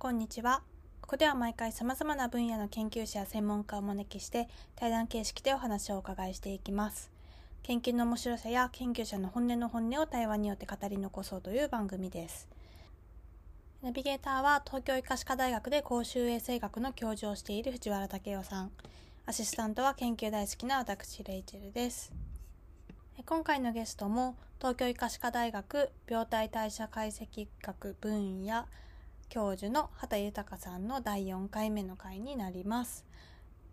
こんにちは。ここでは毎回様々な分野の研究者や専門家をお招きして対談形式でお話をお伺いしていきます。研究の面白さや研究者の本音の本音を対話によって語り残そうという番組です。ナビゲーターは東京医科歯科大学で公衆衛生学の教授をしている藤原武雄さん。アシスタントは研究大好きな私レイチェルです。今回のゲストも東京医科歯科大学病態代謝解析学分野教授の畑豊さんの第4回目の回になります。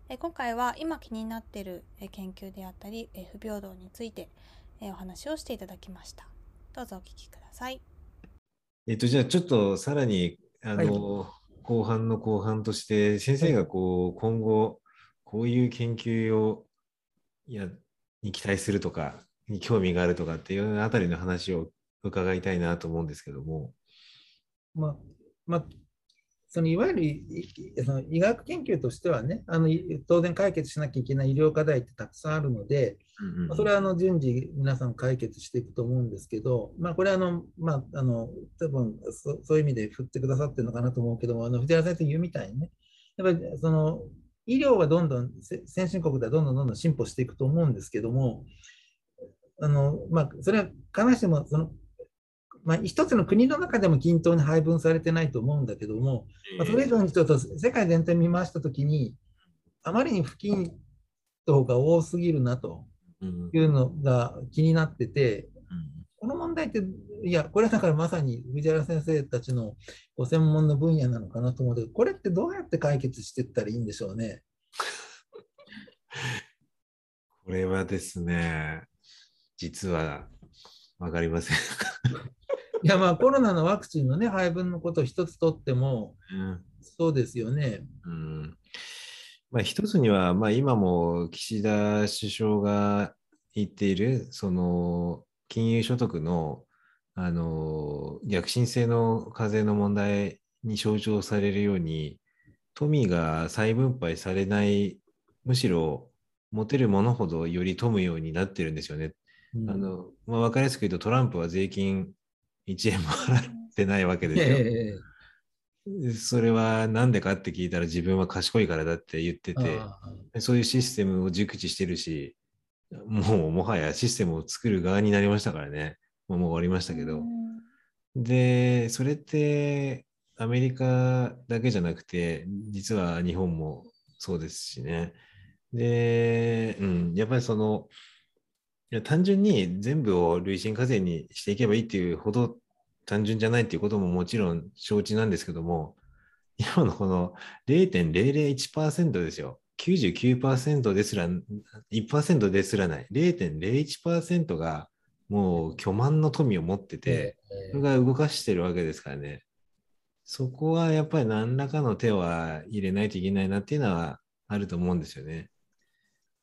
え今回は今気になっているえ研究であったりえ不平等についてえお話をしていただきました。どうぞお聞きください。えっと、じゃあちょっとさらに、あの、はい後半の後半として、先生がこう、今後、こういう研究を、いや、に期待するとか、に興味があるとかっていうあたりの話を伺いたいなと思うんですけども。まあ、まあ、そのいわゆるその医学研究としてはね、あのい当然解決しなきゃいけない医療課題ってたくさんあるので、うんうん。まあそれはあの順次皆さん解決していくと思うんですけど、まあ、これはあの、まあ、あの多分そそういう意味で振ってくださってるのかなと思うけども、あの藤原先生言うみたいにね、やっぱりその医療はどんどんせ先進国ではどんどんどんどん進歩していくと思うんですけども、あのまあ、それは必ずしもその、まあ、一つの国の中でも均等に配分されてないと思うんだけども、まあ、それ以上にちょっと世界全体見回したときに、あまりに不均等が多すぎるなとうんいうのが気になってて、うんこの問題って、いや、これはだからまさに藤原先生たちのご専門の分野なのかなと思うけど、これってどうやって解決していったらいいんでしょうね？これはですね、実はわかりません。いや、まあコロナのワクチンのね、配分のことを一つとっても、うんそうですよね。うんまあ、一つには、まあ、今も岸田首相が言っている、その金融所得のあの逆進性の課税の問題に象徴されるように、富が再分配されない、むしろ持てるものほどより富むようになってるんですよね。うんあのまあ、分かりやすく言うと、トランプは税金1円も払ってないわけですよ。ええそれは何でかって聞いたら自分は賢いからだって言ってて、そういうシステムを熟知してるし、もうもはやシステムを作る側になりましたからね。もうもう終わりましたけど。で、それってアメリカだけじゃなくて、実は日本もそうですしね。で、うん、やっぱりその、いや単純に全部を累進課税にしていけばいいっていうほど単純じゃないっていうことももちろん承知なんですけども、今のこの0.001%ですよ。99%ですら、1%ですらない。0.01%がもう巨万の富を持ってて、えそれが動かしてるわけですからね。そこはやっぱり何らかの手は入れないといけないなっていうのはあると思うんですよね。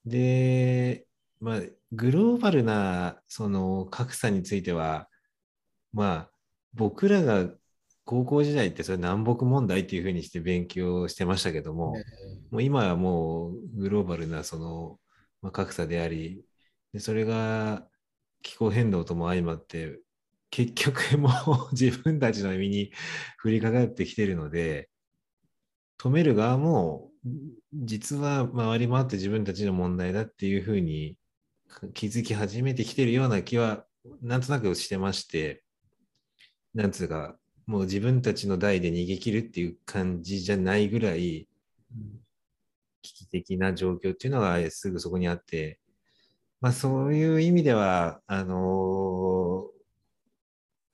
で、まあ、グローバルなその格差については、まあ、僕らが高校時代ってそれ南北問題っていうふうにして勉強してましたけども、えもう今はもうグローバルなその、まあ、格差でありで、それが気候変動とも相まって、結局もう 自分たちの身に降りかかってきてるので、止める側も実は回り回って自分たちの問題だっていうふうに気づき始めてきてるような気はなんとなくしてまして、なんつうか、もう自分たちの代で逃げ切るっていう感じじゃないぐらい、危機的な状況っていうのがすぐそこにあって、まあそういう意味では、あのー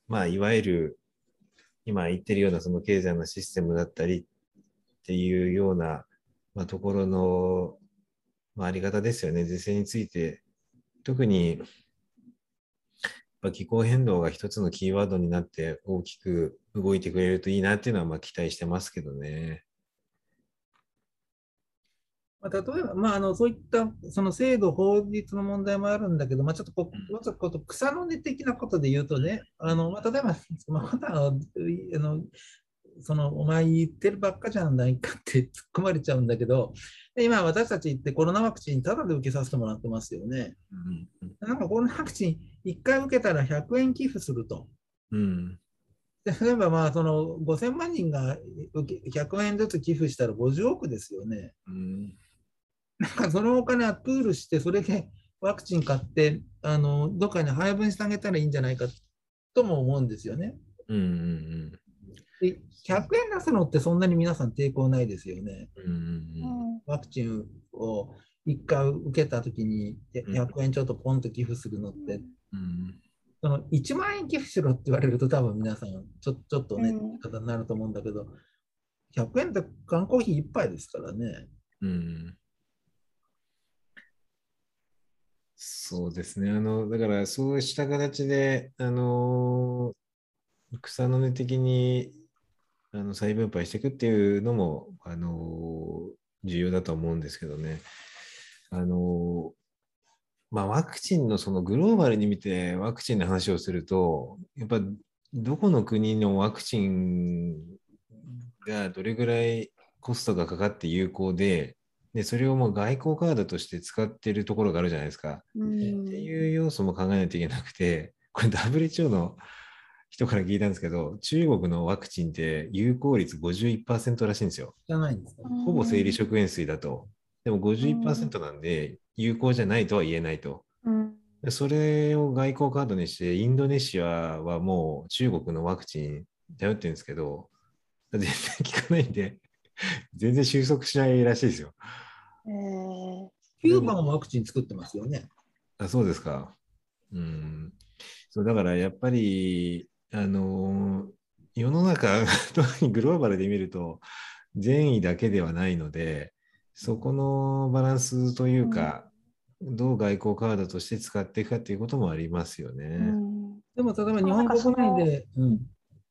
まあいわゆる今言ってるようなその経済のシステムだったりっていうような、まあ、ところの、まあ、あり方ですよね。是正について、特に気候変動が一つのキーワードになって大きく動いてくれるといいなっていうのはまあ期待してますけどね。まあ、例えば、まあ、あのそういったその制度、法律の問題もあるんだけど、まあ、ちょっとこもうちょっと草の根的なことで言うとね、あのまあ、例えば、まあ、あのそのお前言ってるばっかじゃないかって突っ込まれちゃうんだけど、で今、私たちってコロナワクチン、ただで受けさせてもらってますよね。うんなんかコロナワクチン、1回受けたら100円寄付すると。うん例えばまあその5000万人が受け100万円ずつ寄付したら50億ですよね。うんなんかそのお金はプールして、それでワクチン買って、あのどっかに配分してあげたらいいんじゃないかとも思うんですよね。うんうんで100円出すのってそんなに皆さん抵抗ないですよね。うんワクチンを1回受けたときにやうん100円ちょっとポンと寄付するのって、うんその1万円寄付しろって言われると多分皆さんちょちょっとね、うん方になると思うんだけど、100円って缶コーヒー1杯ですからね。うんそうですね。あの、だから、そうした形で、あの、草の根的にあの再分配していくっていうのも、あの、重要だと思うんですけどね。あの、まあ、ワクチンのそのグローバルに見てワクチンの話をすると、やっぱどこの国のワクチンがどれぐらいコストがかかって有効で、でそれをもう外交カードとして使ってるところがあるじゃないですか。うんっていう要素も考えないといけなくて、これ WHO の人から聞いたんですけど、中国のワクチンって有効率51%らしいんですよ。じゃないんですか？ほぼ生理食塩水だと。でも51%なんで有効じゃないとは言えないと。それを外交カードにして、インドネシアはもう中国のワクチン頼ってるんですけど、全然効かないんで、全然収束しないらしいですよ。えーキューバもワクチン作ってますよね。あ、そうですか。うん。そう、だからやっぱり、あのー世の中、特にグローバルで見ると、善意だけではないので、そこのバランスというか、どう外交カードとして使っていくかっていうこともありますよね。うんでも例えば日本国内で、うん。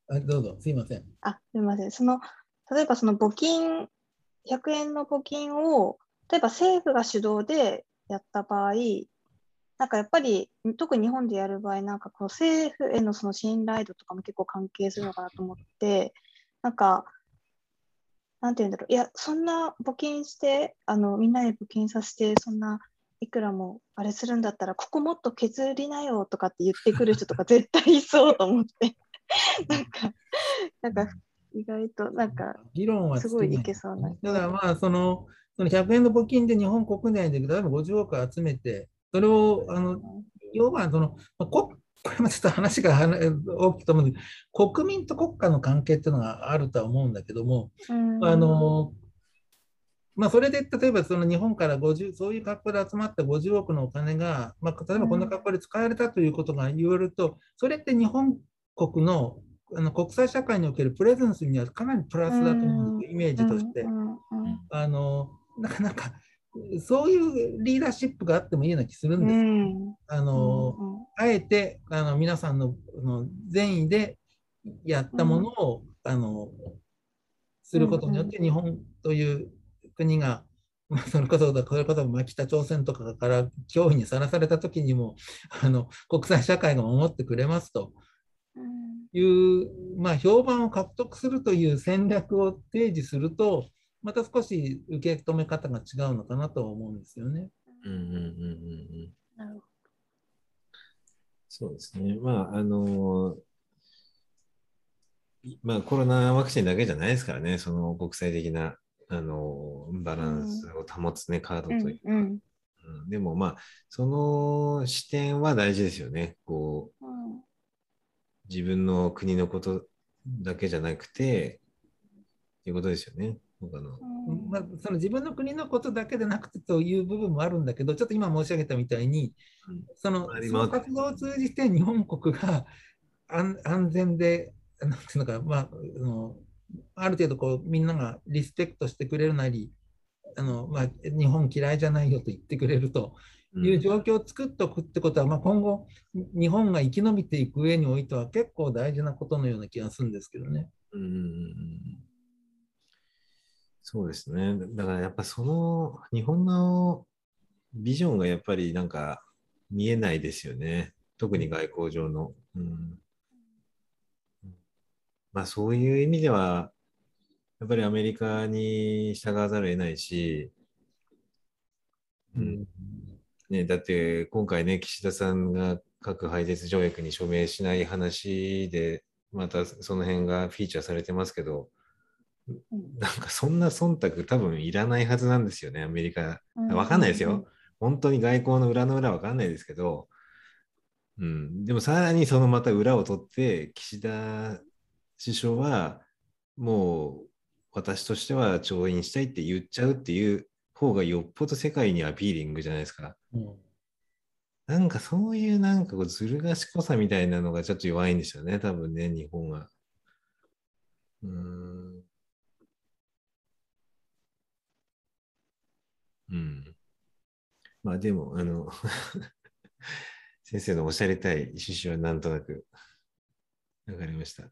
あどうぞ、すいません。あ、すみません。その、例えばその募金、100円の募金を、例えば政府が主導でやった場合、なんかやっぱり、特に日本でやる場合、なんかこう政府へのその信頼度とかも結構関係するのかなと思って、なんか、なんて言うんだろう、いや、そんな募金して、あの、みんなで募金させて、そんないくらもあれするんだったら、ここもっと削りなよとかって言ってくる人とか 絶対いそうと思って、なんか、なんか意外と、なんか、議論はすごいいけそうな。だからまあその、その100円の募金で日本国内で例えば50億集めて、それをあの要はその、まあこ これもちょっと話が大きいと思うんで国民と国家の関係っていうのがあるとは思うんだけども、うん。あのまあ、それで例えばその日本から50そういう格好で集まった50億のお金が、まあ、例えばこんな格好で使われたということが言われると、それって日本国のあの国際社会におけるプレゼンスにはかなりプラスだと思うんですよ、イメージとして。うん。うん。うん。あのなかなかそういうリーダーシップがあってもいいような気するんです。うん。あのあえてあの皆さんのあの善意でやったものを、あのすることによって日本という国が、まあ、それこそこれこそまあ北朝鮮とかから脅威にさらされた時にもあの国際社会が守ってくれますと。うん。いう、まあ、評判を獲得するという戦略を提示するとまた少し受け止め方が違うのかなとは思うんですよね。うんうんうんうんうんなるほそうですね。まあ、あのいまあ、コロナワクチンだけじゃないですからね、その国際的な、あのバランスを保つね、カードというか。うんうんうんでも、まあ、その視点は大事ですよね。こう、うん自分の国のことだけじゃなくて、っていうことですよね。他の。うん。まあ、その自分の国のことだけでなくてという部分もあるんだけど、ちょっと今申し上げたみたいに、うん。そのその活動を通じて日本国が安安全で、なんていうのか、まあ、あのある程度こうみんながリスペクトしてくれるなり、あのまあ、日本嫌いじゃないよと言ってくれるという状況を作っておくってことは、まあ、今後、日本が生き延びていく上においては結構大事なことのような気がするんですけどね。うんそうですね。だからやっぱその日本のビジョンがやっぱりなんか見えないですよね。特に外交上の。うん、まあそういう意味では、やっぱりアメリカに従わざるを得ないし、うんね、だって今回ね、岸田さんが核廃絶条約に署名しない話でまたその辺がフィーチャーされてますけど、うんなんかそんな忖度多分いらないはずなんですよね、アメリカ。うんわかんないですうんよ。本当に外交の裏の裏わかんないですけど、うん、でもさらにそのまた裏を取って、岸田首相はもう私としては調印したいって言っちゃうっていう方がよっぽど世界にアピーリングじゃないですか。うんなんかそういうなんかこうずる賢さみたいなのがちょっと弱いんですよね、多分ね、日本は。うーん。うん。まあでも、あの、先生のおしゃれたい趣旨はなんとなくわかりました。